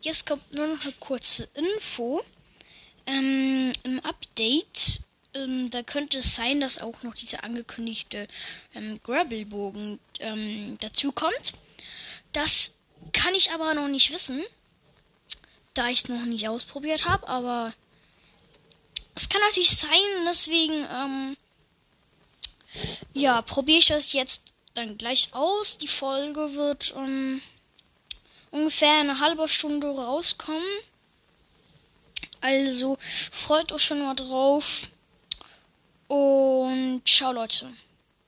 Jetzt kommt nur noch eine kurze Info. Ähm, Im Update, ähm, da könnte es sein, dass auch noch dieser angekündigte ähm, Gravelbogen ähm, dazu. Das kann ich aber noch nicht wissen, da ich es noch nicht ausprobiert habe, aber es kann natürlich sein, deswegen, ähm, ja, probiere ich das jetzt dann gleich aus. Die Folge wird ähm, ungefähr eine halbe Stunde rauskommen. Also freut euch schon mal drauf. Und ciao Leute.